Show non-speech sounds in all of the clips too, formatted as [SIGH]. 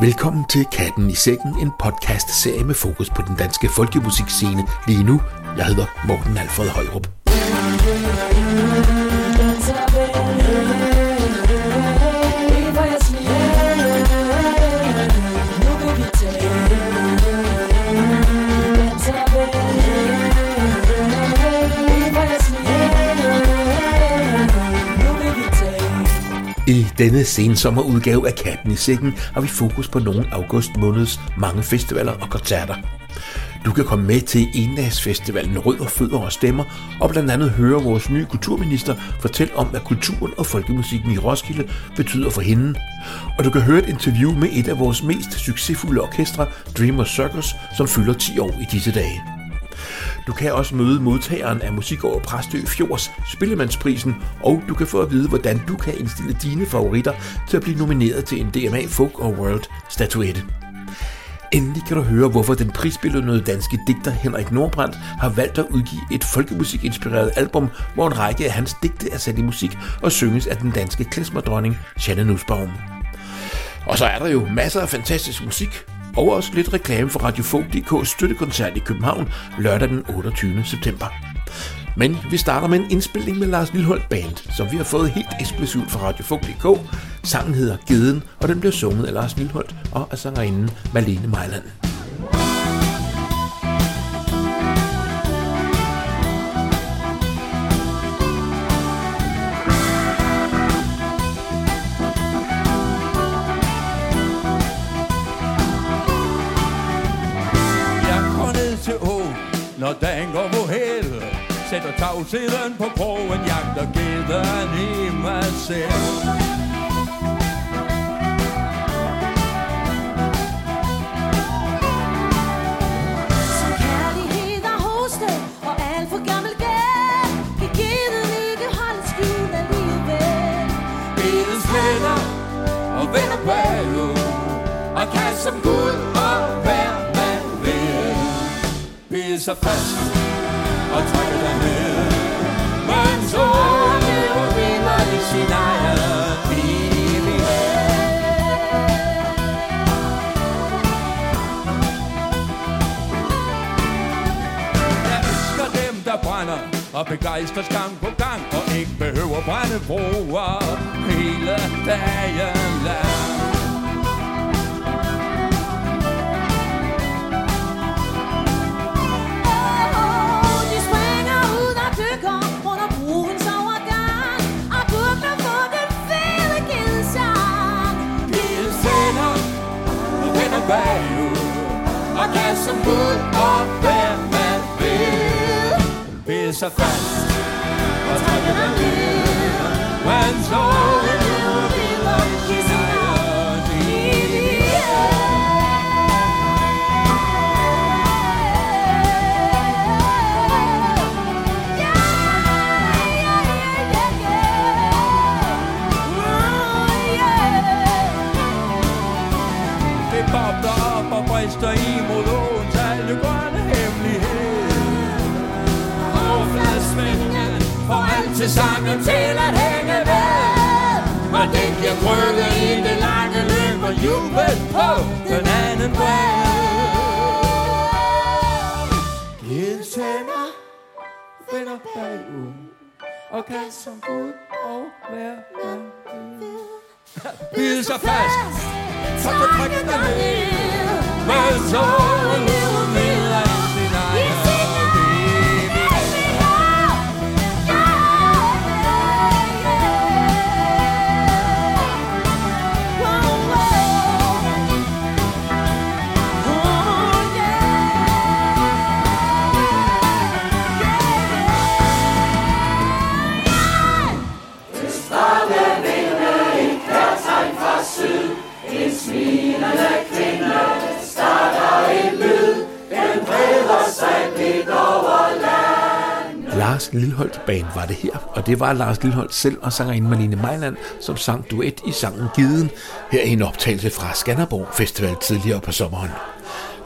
Velkommen til Katten i Sækken, en podcast-serie med fokus på den danske folkemusikscene lige nu. Jeg hedder Morten Alfred Højrup. Denne sensommerudgave af Katten i Sækken har vi fokus på nogle august måneds mange festivaler og koncerter. Du kan komme med til endagsfestivalen Rød og Fødder og Stemmer, og blandt andet høre vores nye kulturminister fortælle om, hvad kulturen og folkemusikken i Roskilde betyder for hende. Og du kan høre et interview med et af vores mest succesfulde orkestre, Dreamer Circus, som fylder 10 år i disse dage. Du kan også møde modtageren af Musik over Præstø Fjords Spillemandsprisen, og du kan få at vide, hvordan du kan indstille dine favoritter til at blive nomineret til en DMA Folk og World statuette. Endelig kan du høre, hvorfor den prisbelønnede danske digter Henrik Nordbrandt har valgt at udgive et folkemusikinspireret album, hvor en række af hans digte er sat i musik og synges af den danske klesmerdronning Janne Nussbaum. Og så er der jo masser af fantastisk musik, og også lidt reklame for Radiofog.dk's støttekoncert i København lørdag den 28. september. Men vi starter med en indspilning med Lars Lilleholdt Band, som vi har fået helt eksklusivt fra Radiofog.dk. Sangen hedder Geden, og den bliver sunget af Lars Lilleholdt og af sangerinden Malene Mejland. Tavsheden på krogen, jagter geden i mig selv. Som kærlighed er hostet og alt for gammel gæld. Kan geden ikke holde skjult alligevel. Gedens venner og vender bagud Og kan som Gud og hver man vil. Bide sig fast og trækker dig ned. Men så lever vi mig i sin egen der brænder og begejstres gang på gang Og ikke behøver brænde broer. Hele dagen lang. Som Gud og hver man vil Bide sig fast og trække dig ned Men så sangen til at hænge ved. Og den giver krølle i det lange løb og jubel på den anden bred Hedens tænder vender bagud og kan som Gud og hver man Bide sig fast så kan trække dig ned. Men så Lars Lilleholdt Band var det her, og det var Lars Lilholt selv og sangerinde Marlene Mejland, som sang duet i sangen Giden, her i en optagelse fra Skanderborg Festival tidligere på sommeren.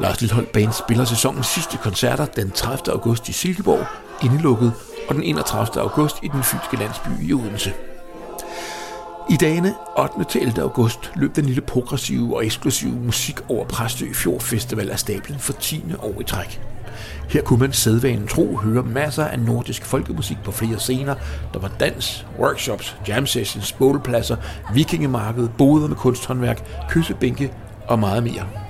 Lars Lilholt Band spiller sæsonens sidste koncerter den 30. august i Silkeborg, indelukket, og den 31. august i den fynske landsby i Odense. I dagene 8. til 11. august løb den lille progressive og eksklusive musik over Præstø Fjord Festival af stablen for 10. år i træk. Her kunne man sædvanen tro høre masser af nordisk folkemusik på flere scener. Der var dans, workshops, jam sessions, bålpladser, vikingemarked, boder med kunsthåndværk, kyssebænke og meget mere.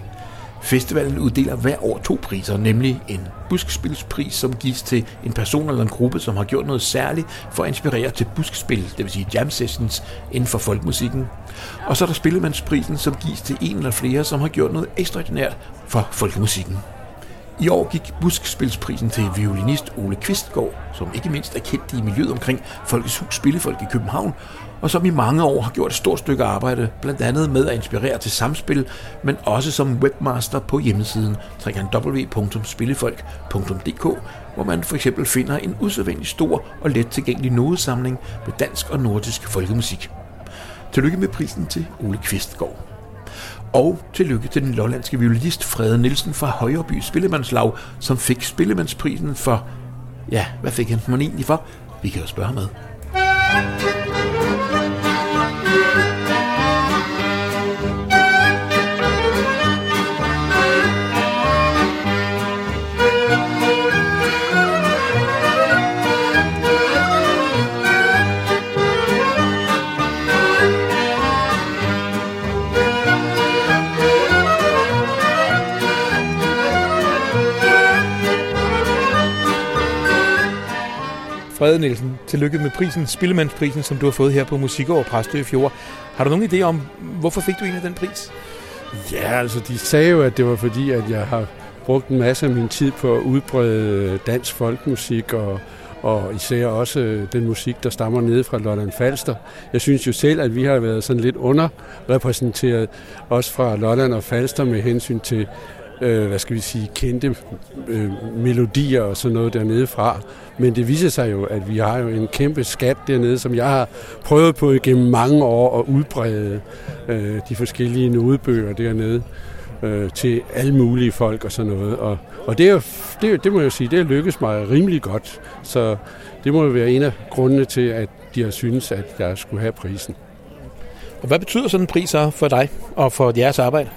Festivalen uddeler hver år to priser, nemlig en buskspilspris, som gives til en person eller en gruppe, som har gjort noget særligt for at inspirere til buskspil, det vil sige jam sessions inden for folkmusikken. Og så er der spillemandsprisen, som gives til en eller flere, som har gjort noget ekstraordinært for folkemusikken. I år gik Buskspilsprisen til violinist Ole Kvistgaard, som ikke mindst er kendt i miljøet omkring Folkets Hus Spillefolk i København, og som i mange år har gjort et stort stykke arbejde, blandt andet med at inspirere til samspil, men også som webmaster på hjemmesiden www.spillefolk.dk, hvor man for eksempel finder en usædvanlig stor og let tilgængelig nodesamling med dansk og nordisk folkemusik. Tillykke med prisen til Ole Kvistgaard. Og tillykke til den lollandske violinist Frede Nielsen fra Højreby Spillemandslag, som fik Spillemandsprisen for... Ja, hvad fik han den egentlig for? Vi kan jo spørge med. Frede Nielsen, tillykke med prisen, Spillemandsprisen, som du har fået her på Musikår over Præstø Fjord. Har du nogen idé om, hvorfor fik du egentlig den pris? Ja, altså de sagde jo, at det var fordi, at jeg har brugt en masse af min tid på at udbrede dansk folkmusik og, og især også øh, den musik, der stammer nede fra Lolland Falster. Jeg synes jo selv, at vi har været sådan lidt underrepræsenteret, også fra Lolland og Falster med hensyn til øh, hvad skal vi sige, kendte øh, melodier og sådan noget dernede fra. Men det viser sig jo, at vi har jo en kæmpe skat dernede, som jeg har prøvet på igennem mange år at udbrede øh, de forskellige nodebøger dernede øh, til alle mulige folk og sådan noget. Og, og det, er jo, det, det må jeg sige, det har lykkes mig rimelig godt. Så det må jo være en af grundene til, at de har synes, at jeg skulle have prisen. Og hvad betyder sådan en pris så for dig og for jeres arbejde?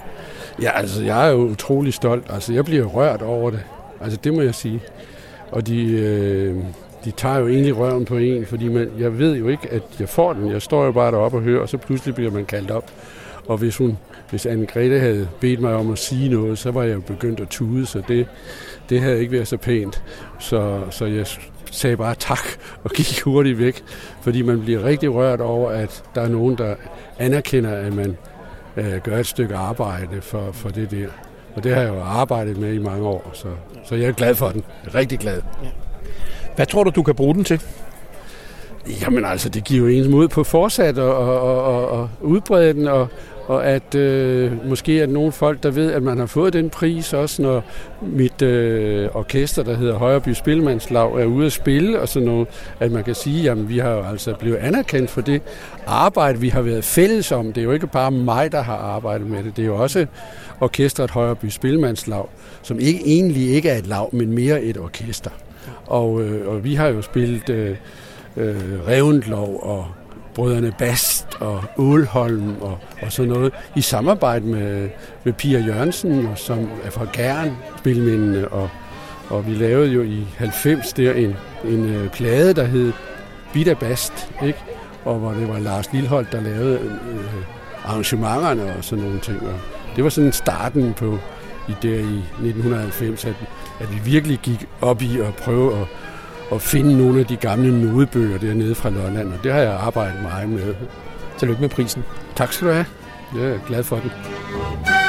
Ja, altså, jeg er jo utrolig stolt. Altså, jeg bliver rørt over det. Altså, det må jeg sige. Og de, øh, de tager jo egentlig røven på en, fordi man, jeg ved jo ikke, at jeg får den. Jeg står jo bare deroppe og hører, og så pludselig bliver man kaldt op. Og hvis hun, hvis anne Grete havde bedt mig om at sige noget, så var jeg jo begyndt at tude, så det, det havde ikke været så pænt. Så, så jeg sagde bare tak og gik hurtigt væk, fordi man bliver rigtig rørt over, at der er nogen, der anerkender, at man øh, gør et stykke arbejde for, for det der. Og det har jeg jo arbejdet med i mange år, så, så jeg er glad for den. Rigtig glad. Ja. Hvad tror du, du kan bruge den til? Jamen altså, det giver jo ens mod på fortsat og, og, og, og udbrede den, og, og at øh, måske er nogle folk, der ved, at man har fået den pris, også når mit øh, orkester, der hedder Højreby Spilmandslag, er ude at spille og sådan noget, at man kan sige, at vi har jo altså blevet anerkendt for det arbejde, vi har været fælles om. Det er jo ikke bare mig, der har arbejdet med det, det er jo også orkestret Højreby Spilmandslag, som ikke, egentlig ikke er et lav, men mere et orkester. Og, øh, og vi har jo spillet øh, øh, Revendlov og brødrene Bast og Ålholm og, og sådan noget, i samarbejde med, med Pia Jørgensen, som er fra Gern, spilmændene, og, og vi lavede jo i 90 der en, en øh, plade, der hed Bida Bast, ikke? og hvor det var Lars Lilholdt, der lavede øh, arrangementerne og sådan nogle ting. Og det var sådan starten på i der i 1990, at, at vi virkelig gik op i at prøve at at finde nogle af de gamle nodebøger dernede fra Lolland, og det har jeg arbejdet meget med. Tillykke med prisen. Tak skal du have. Jeg er glad for den. Den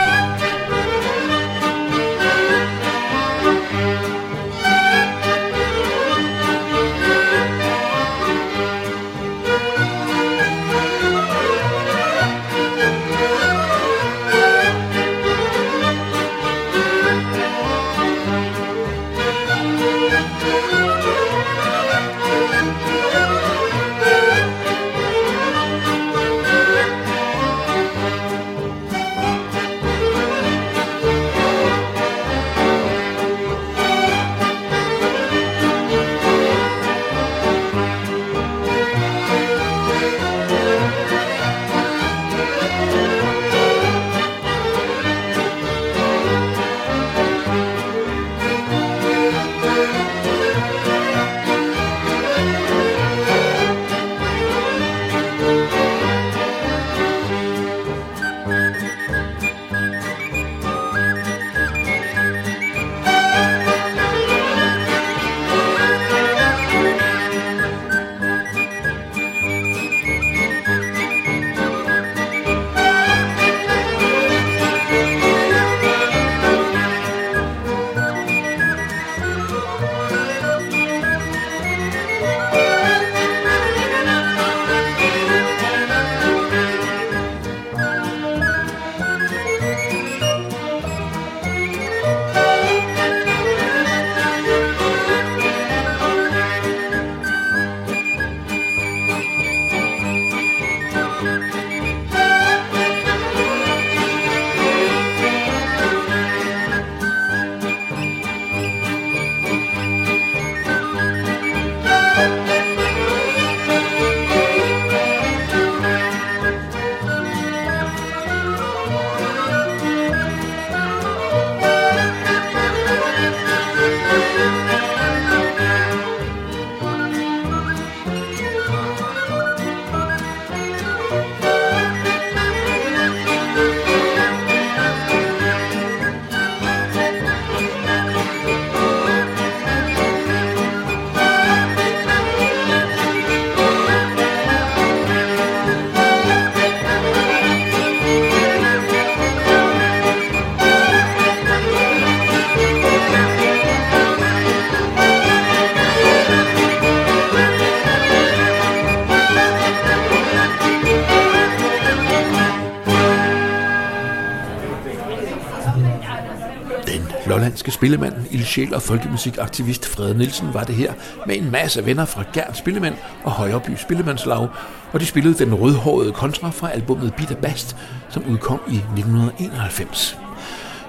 Spillemanden, spillemand, ildsjæl og folkemusikaktivist Frede Nielsen var det her med en masse venner fra Gern Spillemænd og Højreby Spillemandslag, og de spillede den rødhårede kontra fra albumet Bitter Bast, som udkom i 1991.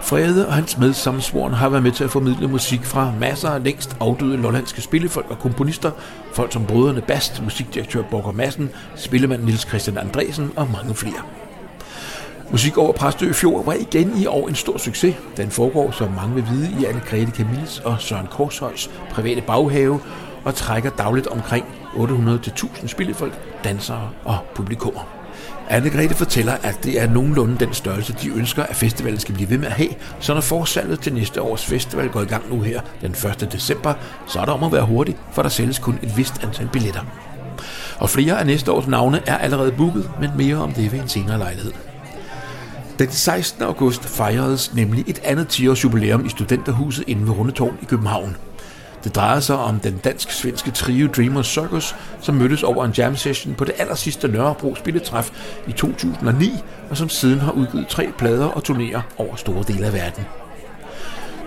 Frede og hans medsammensvorne har været med til at formidle musik fra masser af længst afdøde lollandske spillefolk og komponister, folk som brødrene Bast, musikdirektør Borger Madsen, spillemand Nils Christian Andresen og mange flere. Musik over Præstø Fjord var igen i år en stor succes. Den foregår, som mange vil vide, i Anne-Grethe Camilles og Søren Korshøjs private baghave og trækker dagligt omkring 800-1000 spillefolk, dansere og publikummer. Anne-Grethe fortæller, at det er nogenlunde den størrelse, de ønsker, at festivalen skal blive ved med at have. Så når forsalget til næste års festival går i gang nu her den 1. december, så er der om at være hurtig, for der sælges kun et vist antal billetter. Og flere af næste års navne er allerede booket, men mere om det ved en senere lejlighed. Den 16. august fejredes nemlig et andet 10-års jubilæum i Studenterhuset inde ved Rundetårn i København. Det drejer sig om den dansk-svenske trio Dreamers Circus, som mødtes over en jam session på det allersidste Nørrebro spilletræf i 2009, og som siden har udgivet tre plader og turnerer over store dele af verden.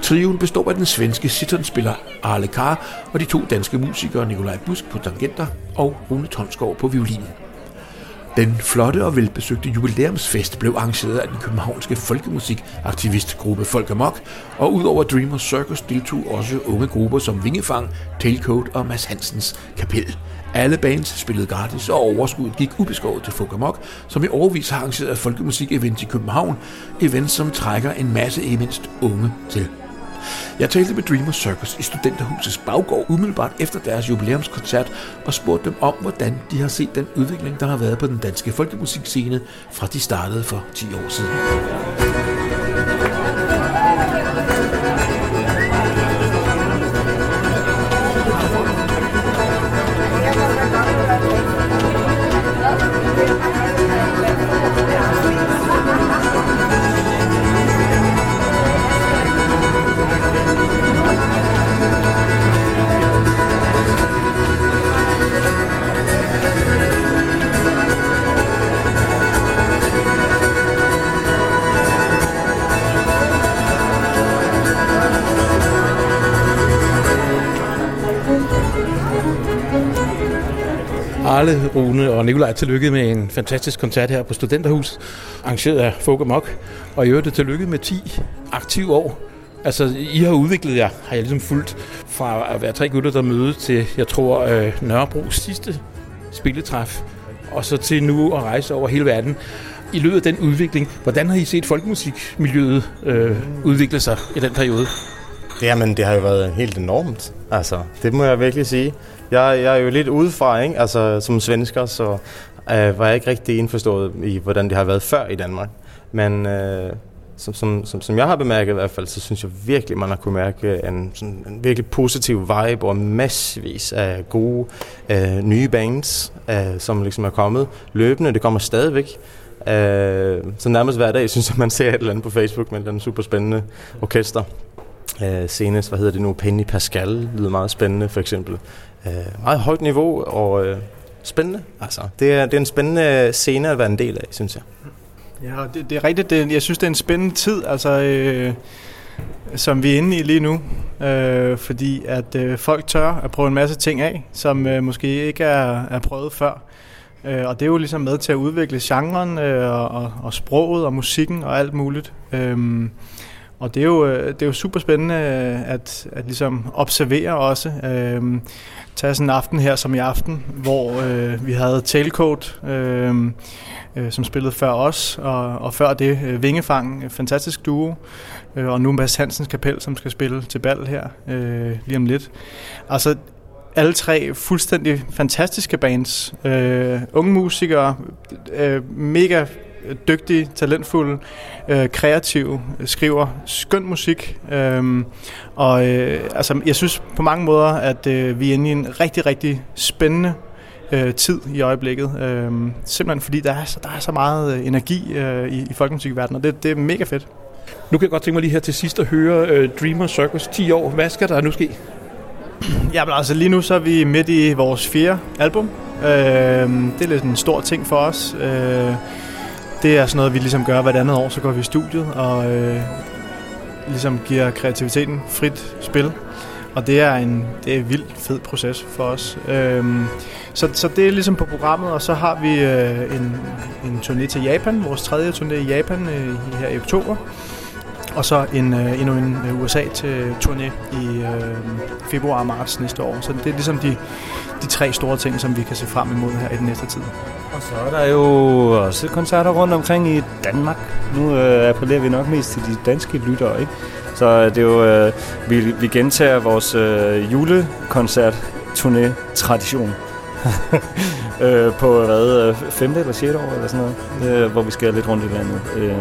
Trioen består af den svenske sitonspiller Arle Kar og de to danske musikere Nikolaj Busk på tangenter og Rune Tonsgaard på violin. Den flotte og velbesøgte jubilæumsfest blev arrangeret af den københavnske folkemusikaktivistgruppe Folk Amok, og udover Dreamer Circus deltog også unge grupper som Vingefang, Tailcoat og Mads Hansens Kapel. Alle bands spillede gratis, og overskuddet gik ubeskåret til Folk Amok, som i overvis har arrangeret folkemusik-event i København, event som trækker en masse ikke mindst unge til. Jeg talte med Dreamer Circus i Studenterhusets baggård umiddelbart efter deres jubilæumskoncert og spurgte dem om, hvordan de har set den udvikling, der har været på den danske folkemusikscene, fra de startede for 10 år siden. Arle, Rune og Nikolaj, tillykke med en fantastisk koncert her på Studenterhus, arrangeret af Folk Mok. Og i øvrigt tillykke med 10 aktive år. Altså, I har udviklet jer, har jeg ligesom fulgt fra at være tre gutter, der mødes til, jeg tror, øh, Nørrebros sidste spilletræf, og så til nu at rejse over hele verden. I løbet af den udvikling, hvordan har I set folkemusikmiljøet øh, udvikle sig i den periode? Jamen, det har jo været helt enormt. Altså, det må jeg virkelig sige. Jeg, jeg er jo lidt udefra, ikke? Altså, som svensker, så øh, var jeg ikke rigtig indforstået i, hvordan det har været før i Danmark. Men øh, som, som, som, som jeg har bemærket i hvert fald, så synes jeg virkelig, man har kunne mærke en, sådan, en virkelig positiv vibe og massevis af gode øh, nye bands, øh, som ligesom er kommet løbende. Det kommer stadigvæk. Øh, så nærmest hver dag synes jeg, man ser et eller andet på Facebook med den super spændende orkester. Øh, senest, hvad hedder det nu, Penny Pascal, lyder meget spændende for eksempel. Øh, meget højt niveau og øh, spændende. Altså, det, er, det er en spændende scene at være en del af, synes jeg. Ja, det, det er rigtigt. Det, jeg synes, det er en spændende tid, altså, øh, som vi er inde i lige nu. Øh, fordi at øh, folk tør at prøve en masse ting af, som øh, måske ikke er, er prøvet før. Øh, og det er jo ligesom med til at udvikle genren øh, og, og, og sproget og musikken og alt muligt. Øh, og det er jo, øh, det er jo super spændende øh, at, at ligesom observere også. Øhm, tage sådan en aften her som i aften, hvor øh, vi havde Tailcoat, øh, øh, som spillede før os, og, og før det øh, Vingefang, fantastisk duo, øh, og nu Mads Hansens Kapel, som skal spille til bal her øh, lige om lidt. Altså, alle tre fuldstændig fantastiske bands. Øh, unge musikere, øh, mega dygtige, talentfulde, øh, kreative, skriver skøn musik. Øh, og øh, altså, jeg synes på mange måder, at øh, vi er inde i en rigtig, rigtig spændende øh, tid i øjeblikket. Øh, simpelthen fordi der er, så, der er så meget øh, energi øh, i, i folkemusikverdenen, og det, det er mega fedt. Nu kan jeg godt tænke mig lige her til sidst at høre uh, Dreamer Circus 10 år. Hvad skal der nu ske? [CLEARS THROAT] Ja, men altså lige nu så er vi midt i vores fjerde album. Øh, det er lidt en stor ting for os. Øh, det er sådan noget, vi ligesom gør hvert andet år, så går vi i studiet og øh, ligesom giver kreativiteten frit spil. Og det er en, det er en vildt fed proces for os. Øhm, så, så det er ligesom på programmet, og så har vi øh, en, en turné til Japan, vores tredje turné i Japan øh, her i oktober. Og så en, øh, endnu en øh, USA til turné i øh, februar og marts næste år. Så det er ligesom de, de tre store ting, som vi kan se frem imod her i den næste tid. Og så er der jo også koncerter rundt omkring i Danmark. Nu øh, appellerer vi nok mest til de danske lyttere, ikke? Så øh, det er jo, øh, vi, vi gentager vores øh, julekoncert-turné-tradition. [LAUGHS] øh, på hvad, øh, femte eller sjette år eller sådan noget, øh, hvor vi skal lidt rundt i landet. Øh,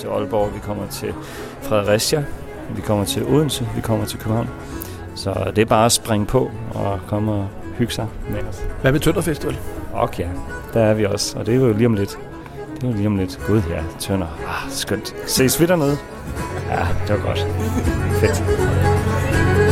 til Aalborg, vi kommer til Fredericia, vi kommer til Odense, vi kommer til København. Så det er bare at springe på og komme og hygge sig med os. Hvad med Tønder Festival? Og ja, der er vi også, og det er jo lige om lidt. Det er jo lige om lidt. Gud ja, Tønder. Ah, skønt. Ses vi dernede? Ja, det var godt. Fedt.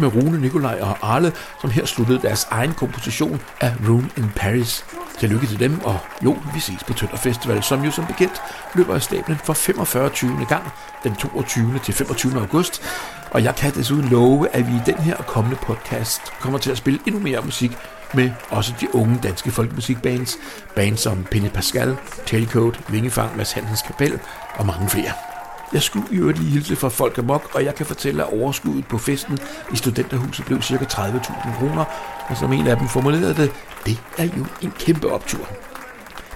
Med Rune, Nikolaj og Arle, som her sluttede deres egen komposition af Room in Paris. Tillykke til dem, og jo, vi ses på Tønder Festival, som jo som bekendt løber af stablen for 45. 20. gang den 22. til 25. august. Og jeg kan desuden love, at vi i den her kommende podcast kommer til at spille endnu mere musik med også de unge danske folkemusikbands. Bands som Penny Pascal, Tailcoat, Vingefang, Mads Hansens Kapel og mange flere. Jeg skulle i øvrigt lige hilse fra Folk Amok, og jeg kan fortælle, at overskuddet på festen i studenterhuset blev ca. 30.000 kroner, og som en af dem formulerede det, det er jo en kæmpe optur.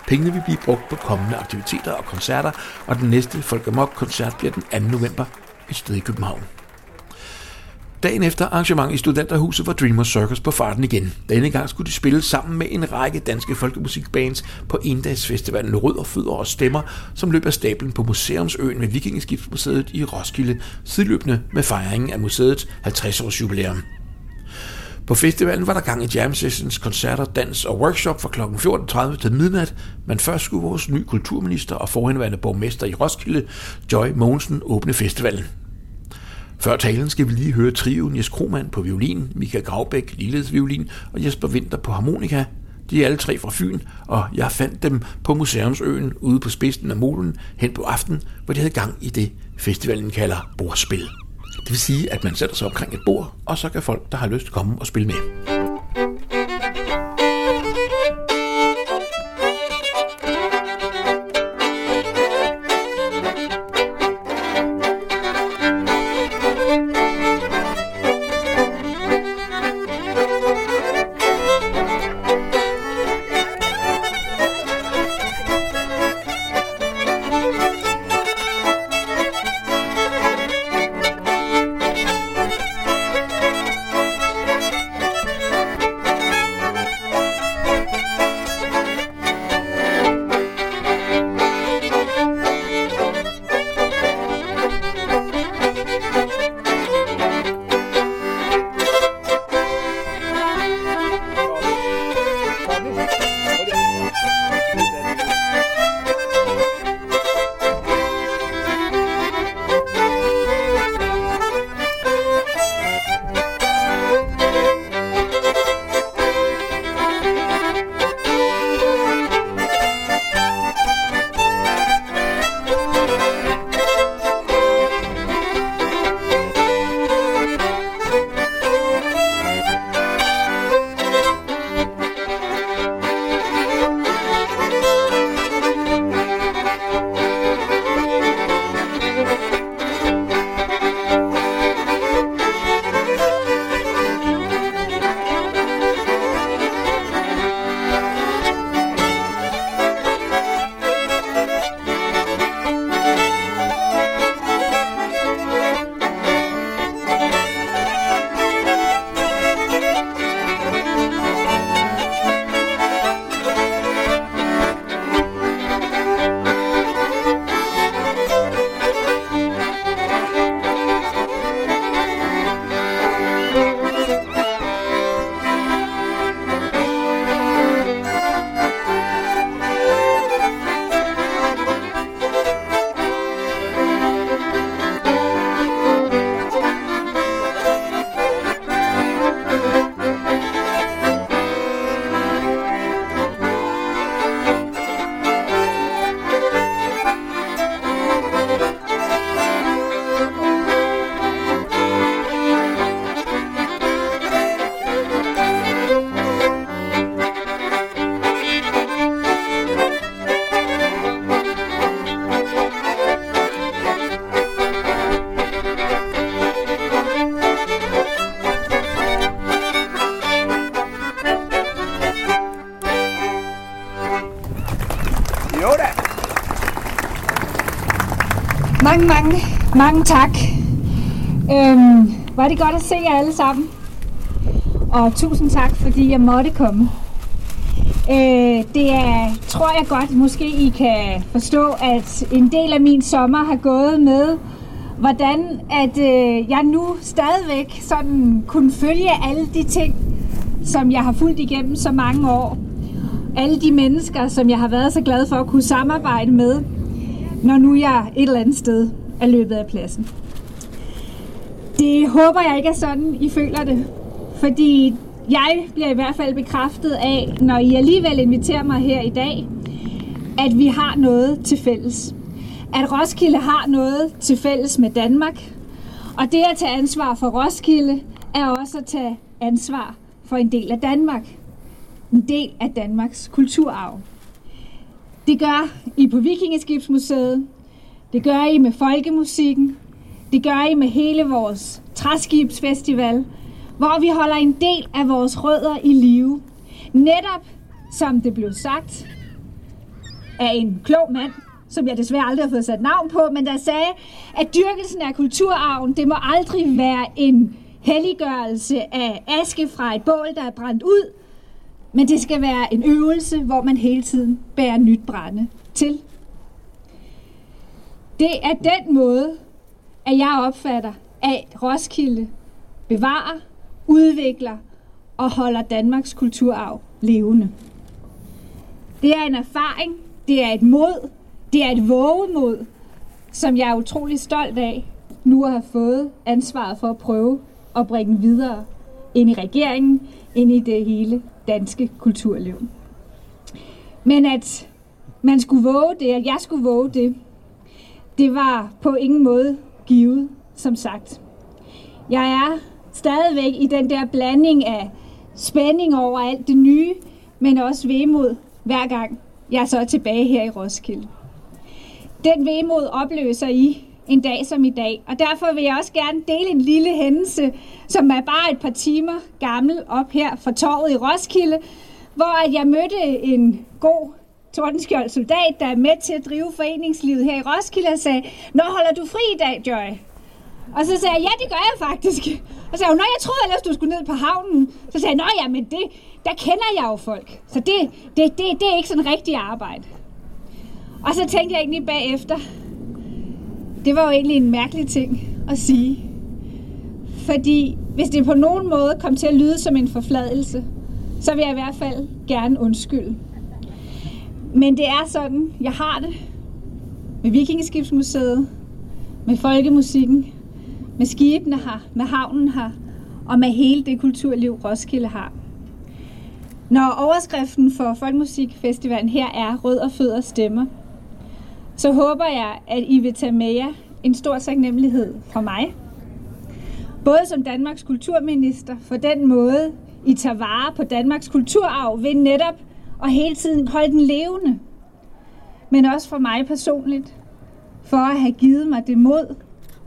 Pengene vil blive brugt på kommende aktiviteter og koncerter, og den næste Folk Amok-koncert bliver den 2. november et sted i København. Dagen efter arrangement i Studenterhuset var Dreamer Circus på farten igen. Denne gang skulle de spille sammen med en række danske folkemusikbands på endagsfestivalen Rød og Fødder og Stemmer, som løb af stablen på Museumsøen ved Vikingeskibsmuseet i Roskilde, sideløbende med fejringen af museets 50-års jubilæum. På festivalen var der gang i jam sessions, koncerter, dans og workshop fra kl. 14.30 til midnat, men først skulle vores nye kulturminister og forhenværende borgmester i Roskilde, Joy Mogensen, åbne festivalen. Før talen skal vi lige høre trioen Jes Krohmann på violin, Mika Gravbæk, Lilledes violin og Jesper Winter på harmonika. De er alle tre fra Fyn, og jeg fandt dem på Museumsøen ude på spidsen af molen hen på aften, hvor de havde gang i det, festivalen kalder bordspil. Det vil sige, at man sætter sig omkring et bord, og så kan folk, der har lyst, komme og spille med. Mange tak. Øhm, var det godt at se jer alle sammen. Og tusind tak, fordi jeg måtte komme. Øh, det er, tror jeg godt, måske I kan forstå, at en del af min sommer har gået med, hvordan at øh, jeg nu stadigvæk sådan kunne følge alle de ting, som jeg har fulgt igennem så mange år. Alle de mennesker, som jeg har været så glad for at kunne samarbejde med, når nu jeg et eller andet sted er løbet af pladsen. Det håber jeg ikke er sådan, I føler det. Fordi jeg bliver i hvert fald bekræftet af, når I alligevel inviterer mig her i dag, at vi har noget til fælles. At Roskilde har noget til fælles med Danmark. Og det at tage ansvar for Roskilde, er også at tage ansvar for en del af Danmark. En del af Danmarks kulturarv. Det gør I på Vikingeskibsmuseet. Det gør I med folkemusikken. Det gør I med hele vores træskibsfestival, hvor vi holder en del af vores rødder i live. Netop, som det blev sagt, af en klog mand, som jeg desværre aldrig har fået sat navn på, men der sagde, at dyrkelsen af kulturarven, det må aldrig være en helliggørelse af aske fra et bål, der er brændt ud, men det skal være en øvelse, hvor man hele tiden bærer nyt brænde til. Det er den måde, at jeg opfatter, at Roskilde bevarer, udvikler og holder Danmarks kulturarv levende. Det er en erfaring, det er et mod, det er et vågemod, som jeg er utrolig stolt af nu at have fået ansvaret for at prøve at bringe videre ind i regeringen, ind i det hele danske kulturliv. Men at man skulle våge det, at jeg skulle våge det, det var på ingen måde givet, som sagt. Jeg er stadigvæk i den der blanding af spænding over alt det nye, men også vemod hver gang jeg så er tilbage her i Roskilde. Den vemod opløser I en dag som i dag, og derfor vil jeg også gerne dele en lille hændelse, som er bare et par timer gammel op her fra torvet i Roskilde, hvor at jeg mødte en god Tordenskjold soldat, der er med til at drive foreningslivet her i Roskilde, og sagde, Nå, holder du fri i dag, Joy? Og så sagde jeg, ja, det gør jeg faktisk. Og så sagde hun, Nå, jeg troede ellers, du skulle ned på havnen. Så sagde jeg, Nå ja, men det, der kender jeg jo folk. Så det, det, det, det er ikke sådan rigtig arbejde. Og så tænkte jeg egentlig bagefter, det var jo egentlig en mærkelig ting at sige. Fordi hvis det på nogen måde kom til at lyde som en forfladelse, så vil jeg i hvert fald gerne undskylde. Men det er sådan, jeg har det med Vikingeskibsmuseet, med folkemusikken, med skibene her, med havnen her, og med hele det kulturliv, Roskilde har. Når overskriften for Folkemusikfestivalen her er Rød og Fødder Stemmer, så håber jeg, at I vil tage med jer en stor taknemmelighed fra mig. Både som Danmarks kulturminister for den måde, I tager vare på Danmarks kulturarv ved netop og hele tiden holde den levende. Men også for mig personligt, for at have givet mig det mod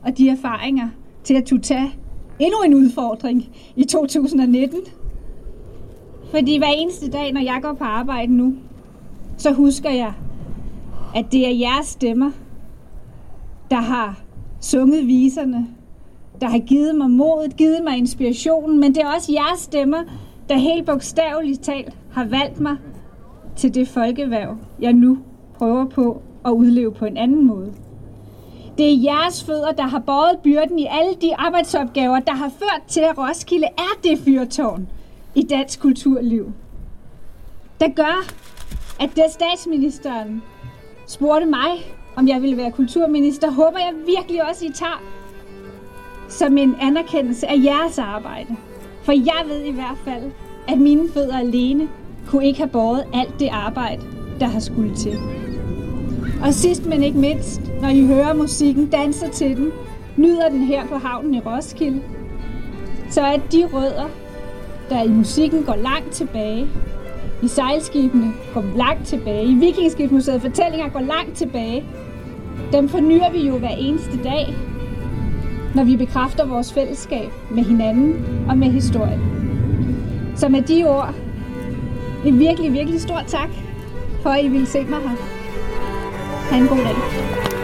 og de erfaringer til at kunne tage endnu en udfordring i 2019. Fordi hver eneste dag, når jeg går på arbejde nu, så husker jeg, at det er jeres stemmer, der har sunget viserne, der har givet mig modet, givet mig inspirationen, men det er også jeres stemmer, der helt bogstaveligt talt har valgt mig til det folkeværv, jeg nu prøver på at udleve på en anden måde. Det er jeres fødder, der har båret byrden i alle de arbejdsopgaver, der har ført til, at Roskilde er det fyrtårn i dansk kulturliv. Der gør, at det statsministeren spurgte mig, om jeg ville være kulturminister, håber jeg virkelig også, I tager som en anerkendelse af jeres arbejde. For jeg ved i hvert fald, at mine fødder alene kunne ikke have båret alt det arbejde, der har skulle til. Og sidst men ikke mindst, når I hører musikken, danser til den, nyder den her på havnen i Roskilde, så er de rødder, der i musikken går langt tilbage, i sejlskibene går langt tilbage, i Vikingskibsmuseet fortællinger går langt tilbage, dem fornyer vi jo hver eneste dag, når vi bekræfter vores fællesskab med hinanden og med historien. Så med de ord en virkelig, virkelig stor tak for, at I ville se mig her. Ha' en god dag.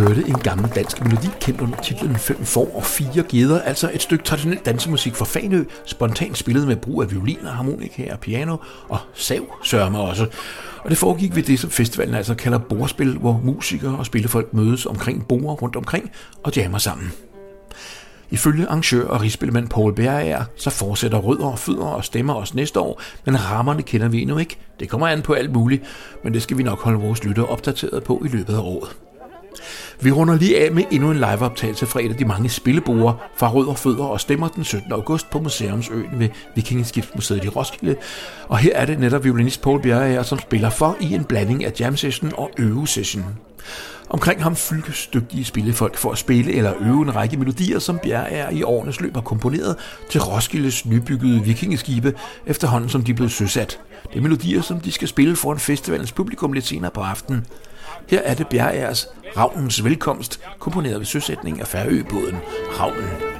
Hørte en gammel dansk melodi kendt under titlen Fem får og fire geder, altså et stykke traditionel dansemusik fra Fanø, spontant spillet med brug af violiner, harmonika og piano, og sav sørger mig også. Og det foregik ved det, som festivalen altså kalder bordspil, hvor musikere og spillefolk mødes omkring borer rundt omkring og jammer sammen. Ifølge arrangør og rigsspillemand Paul Bjerger, så fortsætter rødder, fødder og stemmer også næste år, men rammerne kender vi endnu ikke. Det kommer an på alt muligt, men det skal vi nok holde vores lytter opdateret på i løbet af året. Vi runder lige af med endnu en liveoptagelse fra et af de mange spilleborer fra Rødder Fødder og Stemmer den 17. august på Museumsøen ved Vikingeskibsmuseet i Roskilde. Og her er det netop violinist Paul Bjergager, som spiller for i en blanding af jam session og øve session. Omkring ham fyldes dygtige spillefolk for at spille eller øve en række melodier, som Bjergager i årenes løb har komponeret til Roskildes nybyggede vikingeskibe, efterhånden som de blev søsat. Det er melodier, som de skal spille foran festivalens publikum lidt senere på aftenen. Her er det Bjergagers Ravnens velkomst, komponeret ved søsætning af Færøbåden Ravnen.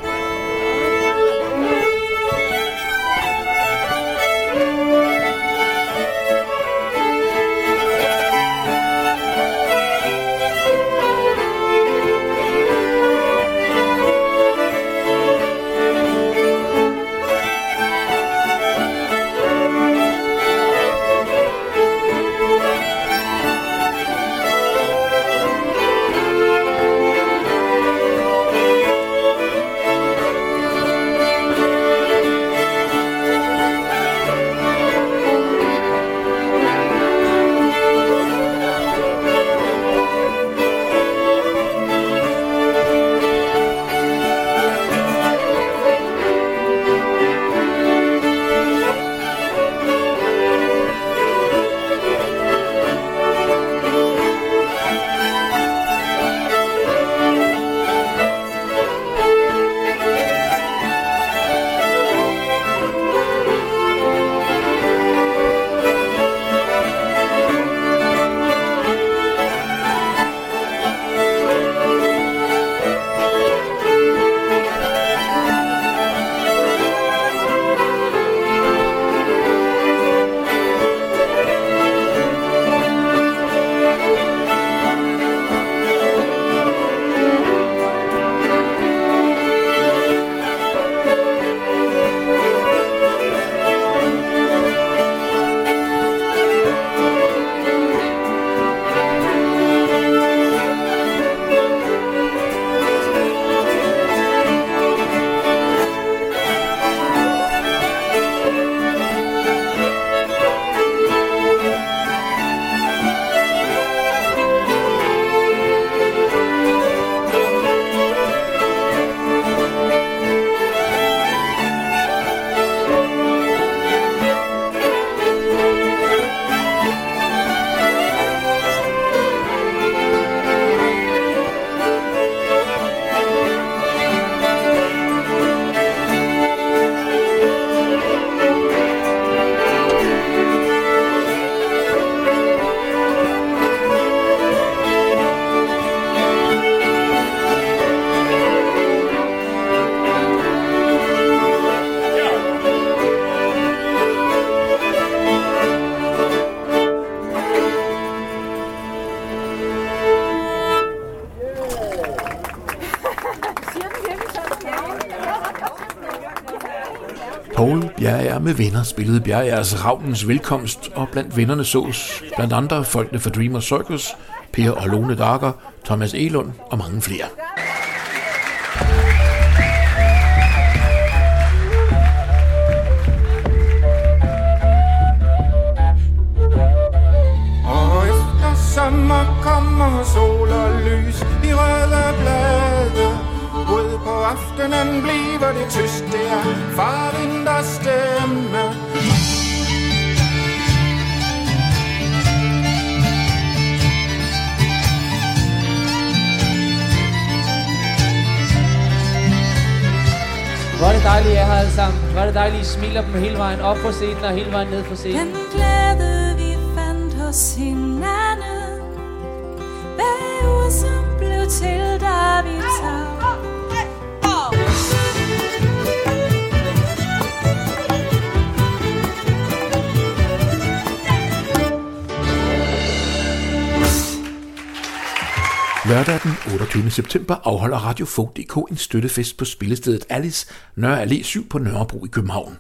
Bjerger med venner spillede Bjergers altså Ravnens velkomst, og blandt vennerne sås blandt andre folkene fra Dreamer Circus, Per og Lone Darker, Thomas Elund og mange flere. Det dejlige smil I smiler hele vejen op på scenen og hele vejen ned på scenen. Den glæde vi fandt hos hinanden hvad som blev til da vi Lørdag den 28. september afholder Radio Folk.dk en støttefest på spillestedet Alice, Nørre Allé 7 på Nørrebro i København.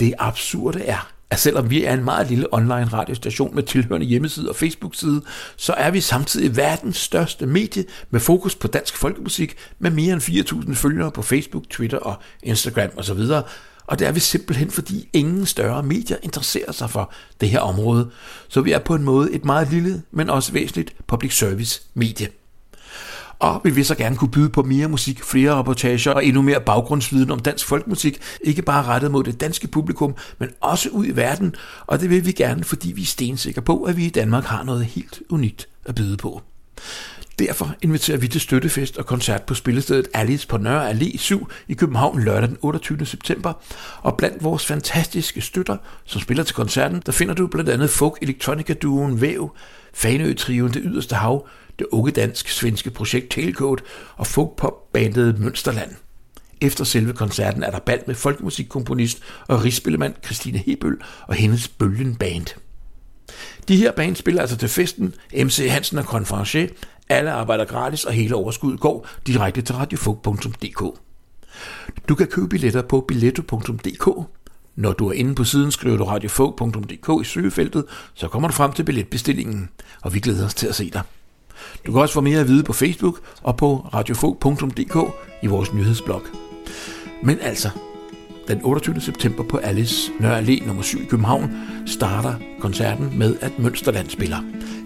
Det absurde er, at selvom vi er en meget lille online radiostation med tilhørende hjemmeside og Facebook-side, så er vi samtidig verdens største medie med fokus på dansk folkemusik med mere end 4.000 følgere på Facebook, Twitter og Instagram osv., og det er vi simpelthen, fordi ingen større medier interesserer sig for det her område. Så vi er på en måde et meget lille, men også væsentligt public service medie. Og vi vil så gerne kunne byde på mere musik, flere reportager og endnu mere baggrundsviden om dansk folkmusik, ikke bare rettet mod det danske publikum, men også ud i verden, og det vil vi gerne, fordi vi er stensikre på, at vi i Danmark har noget helt unikt at byde på. Derfor inviterer vi til støttefest og koncert på spillestedet Alice på Nørre Allé 7 i København lørdag den 28. september. Og blandt vores fantastiske støtter, som spiller til koncerten, der finder du blandt andet folk elektronika duoen Væv, Fanø Trioen Det Yderste Hav, det unge dansk-svenske projekt Tailcoat og folkpop-bandet Mønsterland. Efter selve koncerten er der band med folkemusikkomponist og rigsspillemand Christine Hebøl og hendes Bølgen Band. De her band spiller altså til festen, MC Hansen og Conferencier, alle arbejder gratis, og hele overskuddet går direkte til radiofog.dk. Du kan købe billetter på billetto.dk. Når du er inde på siden, skriver du radiofog.dk i søgefeltet, så kommer du frem til billetbestillingen, og vi glæder os til at se dig. Du kan også få mere at vide på Facebook og på radiofog.dk i vores nyhedsblog. Men altså, den 28. september på Alice Nørre Allé nummer 7 i København starter koncerten med, at Mønsterland spiller.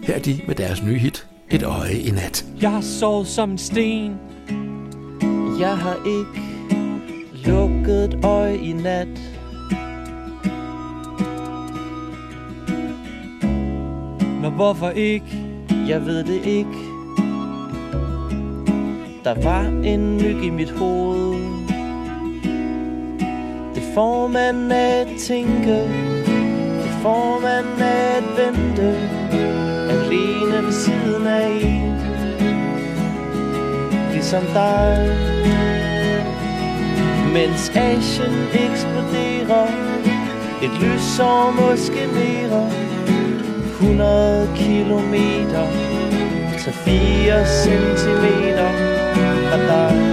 Her er de med deres nye hit, et øje i nat. Jeg har sovet som en sten Jeg har ikke lukket et øje i nat Men hvorfor ikke? Jeg ved det ikke Der var en myg i mit hoved Det får man at tænke det får man af at vente Alene ved siden af en. Ligesom dig. Mens Asien eksploderer Et lysår måske mere. 100 kilometer Til 4 centimeter fra dig.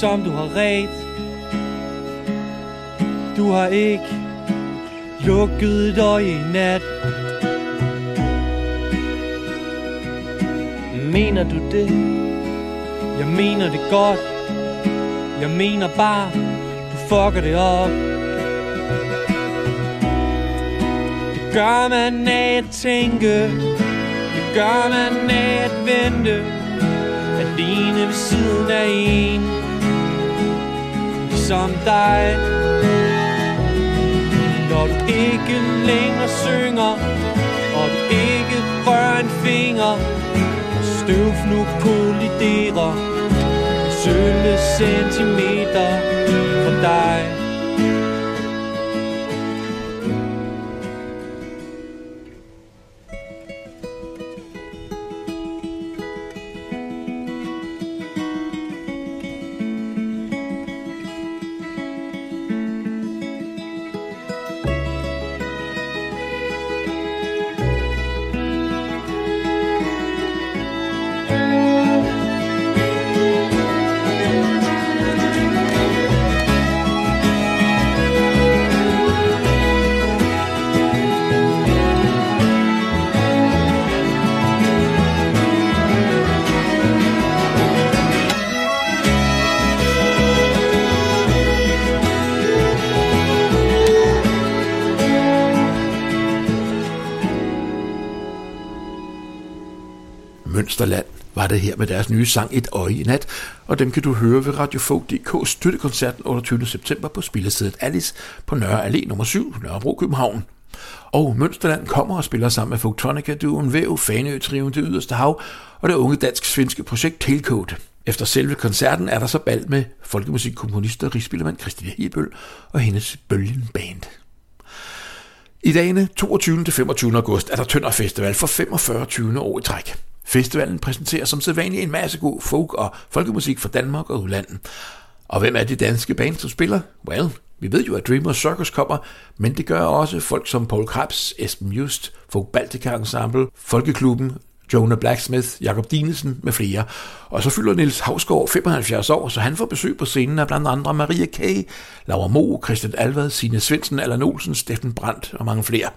Som du har ret. Du har ikke lukket et øje i nat. Mener du det? Jeg mener det godt. Jeg mener bare Du fucker det op. Det gør man af at tænke. Det gør man af at vente. Alene ved siden af en. Som dig. Når du ikke længere synger Og du ikke rører en finger Og nu kolliderer. Sølle centimeter fra dig. Mønsterland var det her med deres nye sang Et øje i nat, og dem kan du høre ved Radiofog.dk støttekoncerten 28. september på spillestedet Alice på Nørre Allé nummer 7, Nørrebro, København. Og Mønsterland kommer og spiller sammen med Fogtonica-duen Væv, Faneø-triven Det Yderste Hav og det unge dansk-svenske projekt Tailcoat. Efter selve koncerten er der så bald med folkemusikkomponist og rigsspillermand Christina Hebøl og hendes Bølgen Band. I dagene 22. til 25. august er der Tønder Festival for 45. 20. år i træk. Festivalen præsenterer som sædvanligt en masse god folk- og folkemusik fra Danmark og udlandet. Og hvem er de danske band, som spiller? Well, vi ved jo, at Dreamers Circus kommer, men det gør også folk som Paul Krebs, Esben Just, Folk Baltica Ensemble, Folkeklubben, Jonah Blacksmith, Jakob Dinesen med flere. Og så fylder Nils Havsgaard 75 år, så han får besøg på scenen af blandt andre Maria K., Laura Mo, Christian Alvad, Signe Svendsen, Allan Olsen, Steffen Brandt og mange flere.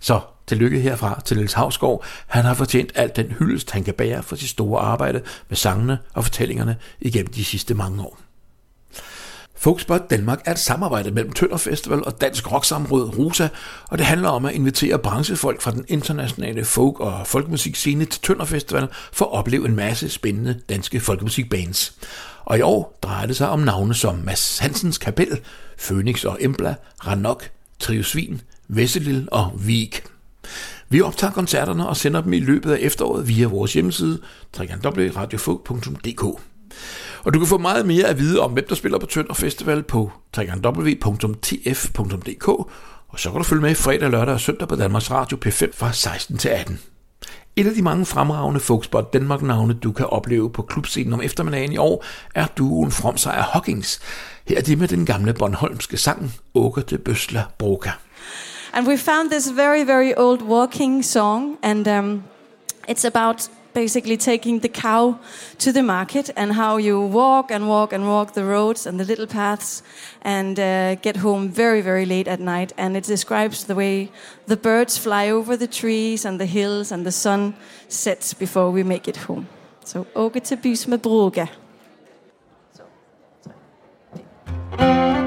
Så tillykke herfra til Niels Havsgaard. Han har fortjent alt den hyldest, han kan bære for sit store arbejde med sangene og fortællingerne igennem de sidste mange år. Folkspot Danmark er et samarbejde mellem Tønder Festival og Dansk Rocksamråd Rosa, og det handler om at invitere branchefolk fra den internationale folk- og folkemusikscene til Tønder Festival for at opleve en masse spændende danske folkemusikbands. Og i år drejer det sig om navne som Mads Hansens Kapel, Phoenix og Embla, Ranok, Trio Svin, Vesselil og Vik. Vi optager koncerterne og sender dem i løbet af efteråret via vores hjemmeside www.radiofog.dk. Og du kan få meget mere at vide om, hvem der spiller på Tønder Festival på www.tf.dk, og så kan du følge med fredag, lørdag og søndag på Danmarks Radio P5 fra 16 til 18. Et af de mange fremragende Folkspot Danmark-navne, du kan opleve på klubscenen om eftermiddagen i år, er duoen Fromsejr Hockings. Her er de med den gamle Bornholmske sang, Åke de Bøsla Broka. And we found this very, very old walking song, and um, it's about basically taking the cow to the market and how you walk and walk and walk the roads and the little paths and uh, get home very, very late at night. And it describes the way the birds fly over the trees and the hills and the sun sets before we make it home. So, åke til bys med Broga. Hugge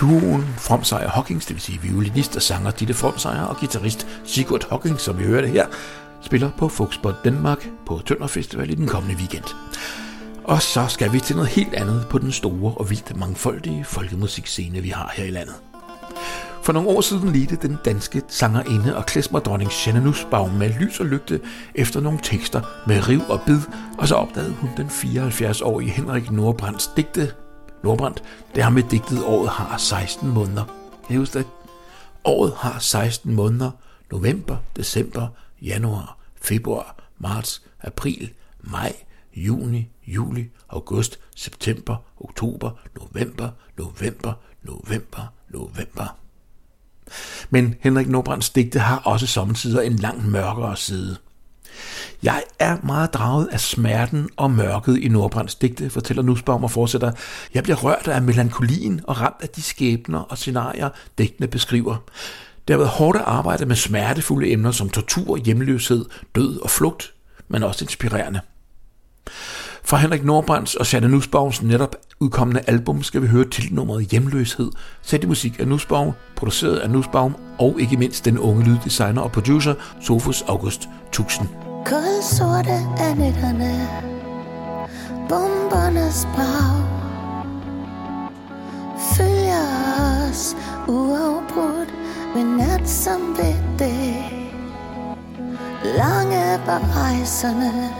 Duoen Fromsejr Hawkins, det vil sige violinist og sanger Ditte Fromsejr og guitarist Sigurd Hawkins, som vi hørte her, spiller på Folkspot Danmark på Tønder Festival i den kommende weekend. Og så skal vi til noget helt andet på den store og vildt mangfoldige folkemusikscene, vi har her i landet. For nogle år siden ledte den danske sangerinde og klesmerdronning Shannon Baum med lys og lygte efter nogle tekster med riv og bid, og så opdagede hun den 74-årige Henrik Nordbrands digte. Nordbrandt, det har med digtet Året har 16 måneder. Kan I huske det? Året har 16 måneder. November, december, januar, februar, marts, april, maj, juni, juli, august, september, oktober, november, november, november, november. Men Henrik Nordbrands digte har også samtidig en langt mørkere side. Jeg er meget draget af smerten og mørket i Nordbrands digte, fortæller Nussbaum og fortsætter. Jeg bliver rørt af melankolien og ramt af de skæbner og scenarier, digtene beskriver. Det har været hårdt at arbejde med smertefulde emner som tortur, hjemløshed, død og flugt, men også inspirerende. Fra Henrik Nordbrands og Sanne Nussbaums netop udkommende album skal vi høre tilnummeret Hjemløshed, sat i musik af Nussbaum, produceret af Nussbaum og ikke mindst den unge lyddesigner og producer Sofus August Tuxen. Kold sorte er nætterne Bombernes brag. Følger os uafbrudt Ved nat som ved dag. Lange var rejserne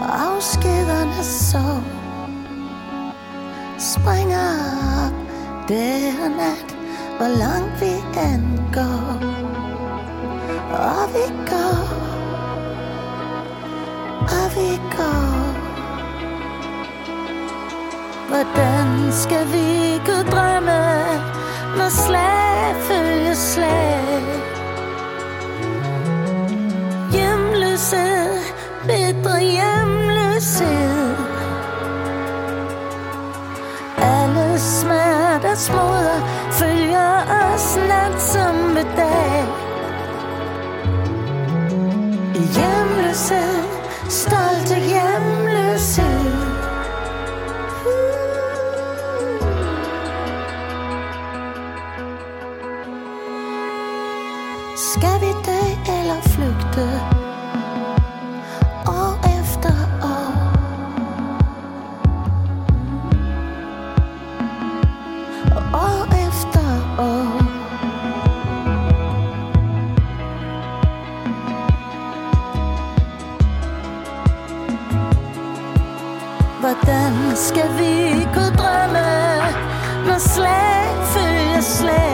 Og afskederne sov Springer op dag og nat Hvor langt vi end går. Og vi går og vi går Hvordan skal vi kunne drømme Når slag følger slag? Hjemløshed Bedre hjemløshed. Alle smerters moder Følger os nat som ved dag. Hjemløshed. Eller? År efter år. År efter år. Hvordan skal vi kunne drømme Når slag følger slag?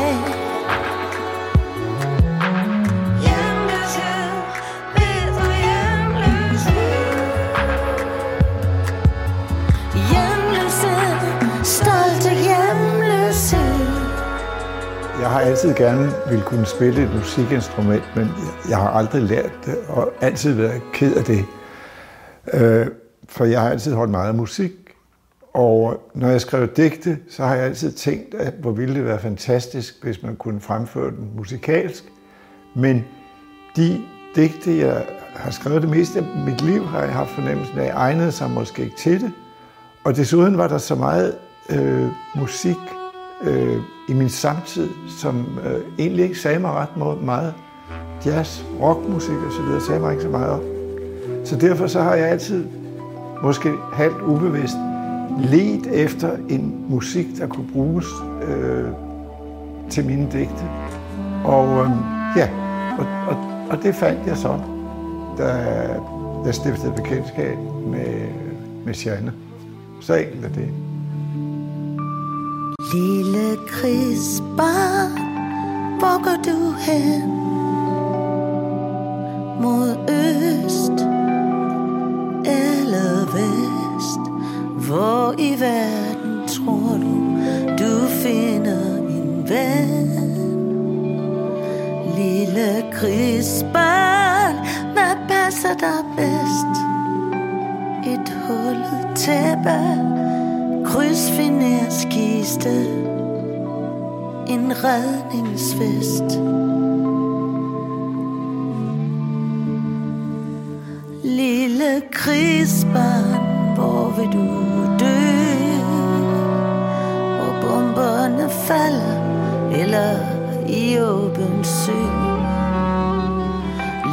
Har altid gerne vil kunne spille et musikinstrument, men jeg har aldrig lært det, og altid været ked af det. Øh, For jeg har altid holdt meget af musik, og når jeg skrev digte, så har jeg altid tænkt, at hvor ville det være fantastisk, hvis man kunne fremføre den musikalsk. Men de digte, jeg har skrevet det meste af mit liv, har jeg haft fornemmelsen af, egnede sig måske ikke til det. Og desuden var der så meget øh, musik øh, i min samtid, som øh, egentlig ikke sagde mig ret meget. Jazz, rockmusik og så videre sagde mig ikke så meget op. Så derfor så har jeg altid, måske halvt ubevidst, let efter en musik, der kunne bruges øh, til mine digte. Og øh, ja, og, og, og det fandt jeg så, da jeg stiftede bekendtskab med, med Sjerne. Så enkelt er det. Lille krigsbarn, hvor går du hen? Mod øst eller vest? Hvor i verden tror du, du finder en ven? Lille krigsbarn, hvad passer dig bedst? Et hullet tæppe, krydsfinerskiste, en redningsfest. Lille krigsbarn, hvor vil du dø? Hvor bomberne falder, eller i åben sø?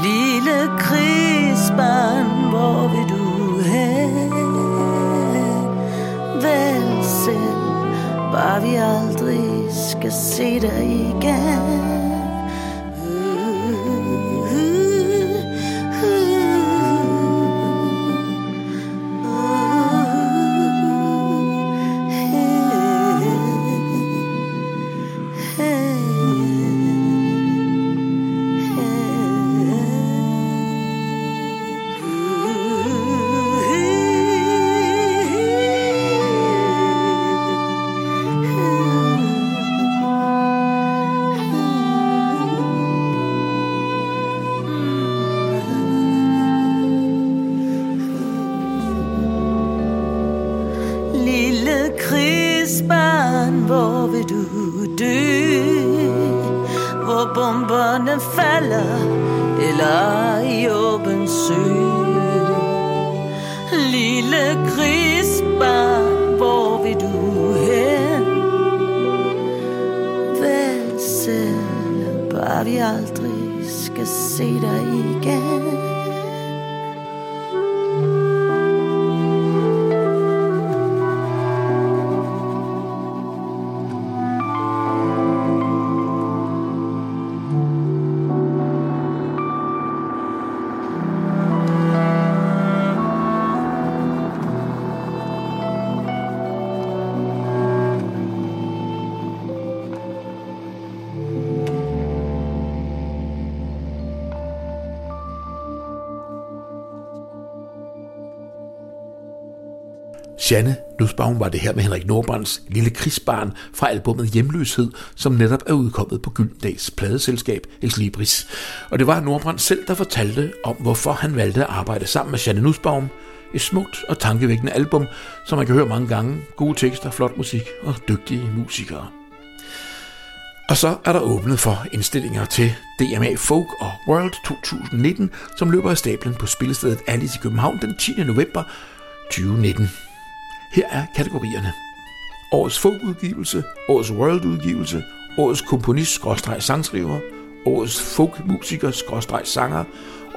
Lille krigsbarn, hvor vil du hen? Vel selv, bare vi aldrig skal se dig igen. Eller i åben sø? Lille krigsbarn, hvor vil du hen? Vel selv, bare vi aldrig skal se dig igen. Janne Nussbaum var det her med Henrik Nordbrands Lille Krigsbarn fra albumet Hjemløshed, som netop er udkommet på Gyldendags pladeselskab Ex Libris. Og det var Nordbrand selv, der fortalte om, hvorfor han valgte at arbejde sammen med Janne Nussbaum. Et smukt og tankevækkende album, som man kan høre mange gange. Gode tekster, flot musik og dygtige musikere. Og så er der åbnet for indstillinger til DMA Folk og World 2019, som løber af stablen på spillestedet Alice i København den 10. november 2019. Her er kategorierne. Årets folkudgivelse, årets worldudgivelse, årets komponist-sangskriver, årets folkmusiker-sanger,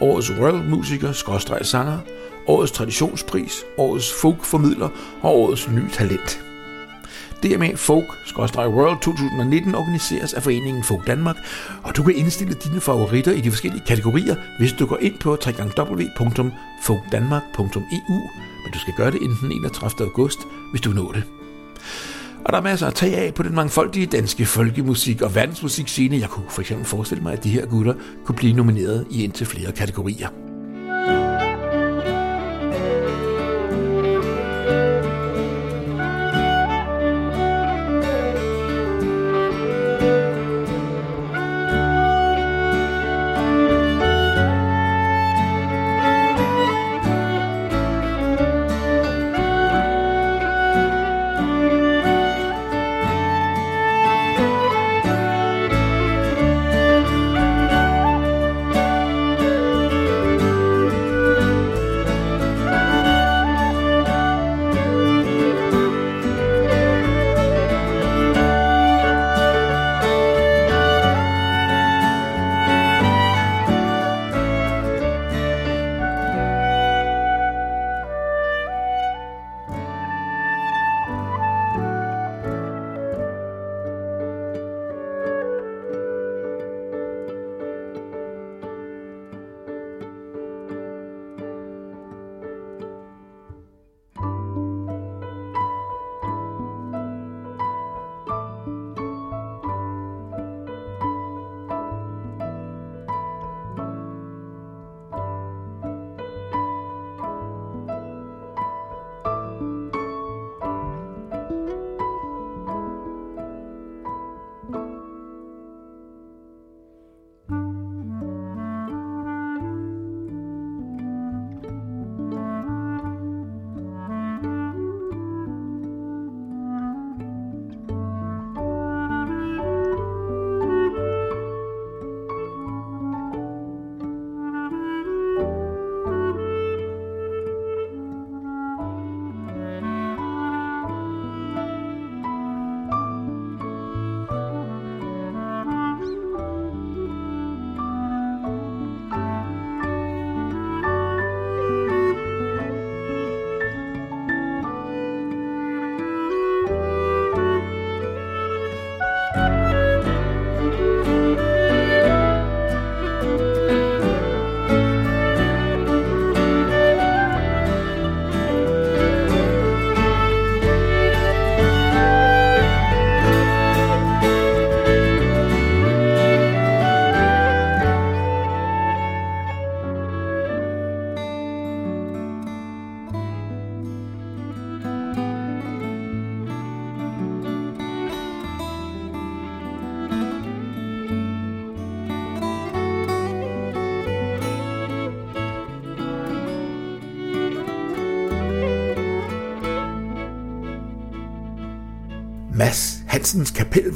årets worldmusiker-sanger, årets traditionspris, årets folkformidler og årets ny talent. DMA Folk-World 2019 organiseres af Foreningen Folk Danmark, og du kan indstille dine favoritter i de forskellige kategorier, hvis du går ind på www.folkdanmark.eu, men du skal gøre det inden den 31. august, hvis du når det. Og der er masser at tage af på den mangfoldige danske folkemusik- og verdensmusikscene. Jeg kunne for eksempel forestille mig, at de her gutter kunne blive nomineret i indtil flere kategorier.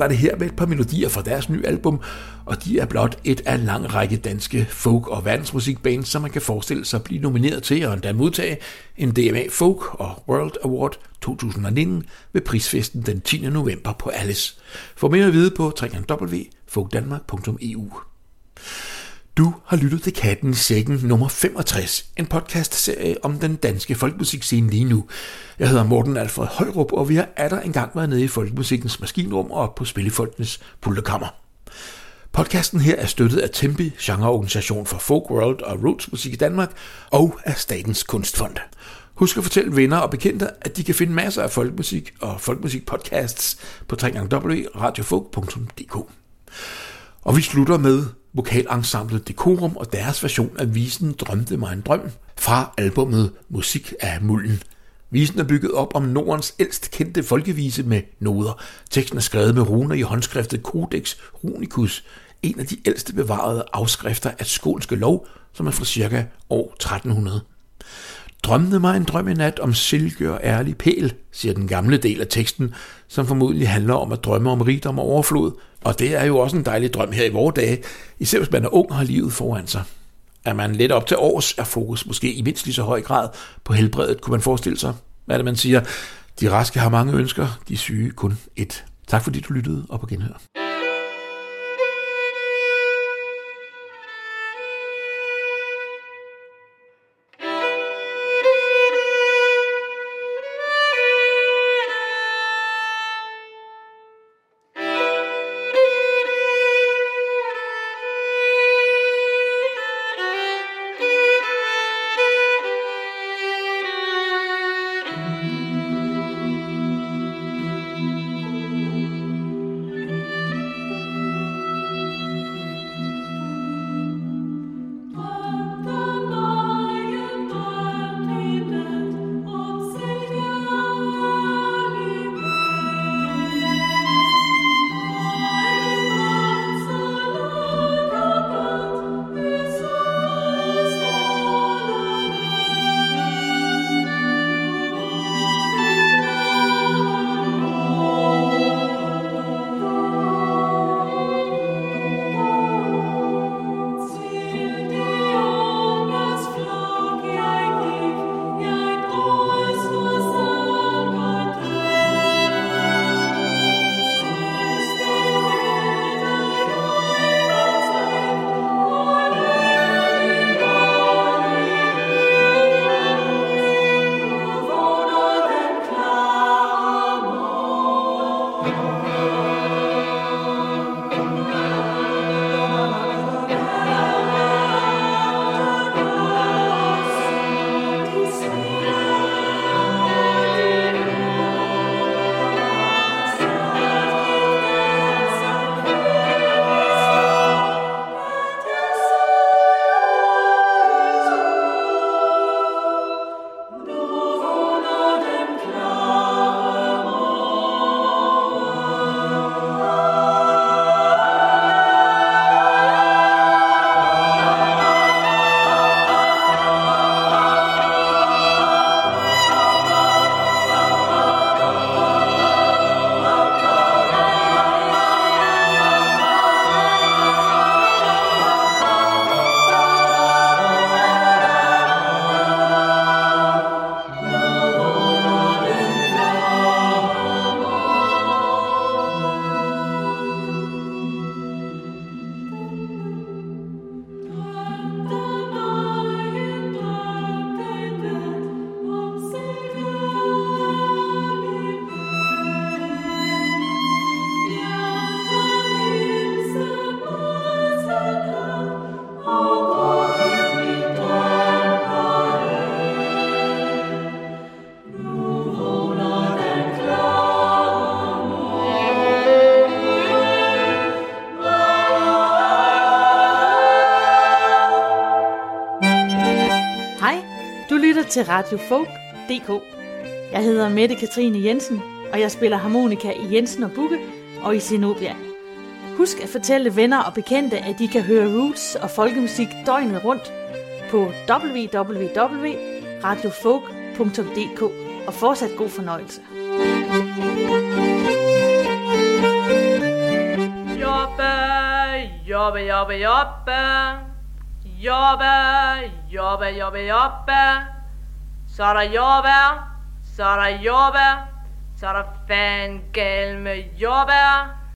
Var det her med et par melodier fra deres nye album, og de er blot et af en lang række danske folk- og verdensmusikbands, som man kan forestille sig at blive nomineret til og endda modtage en DMA Folk og World Award 2019 ved prisfesten den 10. november på Alice. Få mere at vide på www.folkdanmark.eu. Du har lyttet til Katten i Sækken nummer 65, en podcastserie om den danske folkemusikscene lige nu. Jeg hedder Morten Alfred Højrup, og vi har atter engang været nede i folkemusikkens maskinrum og på Spillefolkenes pulterkammer. Podcasten her er støttet af Tempi, genreorganisation for folk world og roots musik i Danmark, og af Statens Kunstfond. Husk at fortælle venner og bekendte, at de kan finde masser af folkemusik og folkemusikpodcasts på www.radiofolk.dk. Og vi slutter med vokalensemblet Decorum og deres version af visen Drømte mig en drøm fra albummet Musik af Mulden. Visen er bygget op om Nordens ældst kendte folkevise med noder. Teksten er skrevet med runer i håndskriftet Codex Runicus, en af de ældste bevarede afskrifter af skånske lov, som er fra cirka år 1300. Drømte mig en drøm i nat om silke og ærlig pæl, siger den gamle del af teksten, som formodentlig handler om at drømme om rigdom og overflod. Og det er jo også en dejlig drøm her i vores dage, især hvis man er ung og har livet foran sig. Er man lidt op til års, er fokus måske i mindst lige så høj grad på helbredet, kunne man forestille sig. Hvad er det, man siger? De raske har mange ønsker, de syge kun ét. Tak fordi du lyttede, og på genhør. til radiofolk.dk. Jeg hedder Mette Katrine Jensen, og jeg spiller harmonika i Jensen og Bukke og i Zenobia. Husk at fortælle venner og bekendte, at de kan høre roots og folkemusik døgnet rundt på www.radiofolk.dk og fortsat god fornøjelse. Jobbe, jobbe, jobbe, jobbe. Jobbe, jobbe, jobbe, jobbe. Så er der jordbær, så er der jordbær, så er der fan med jordbær.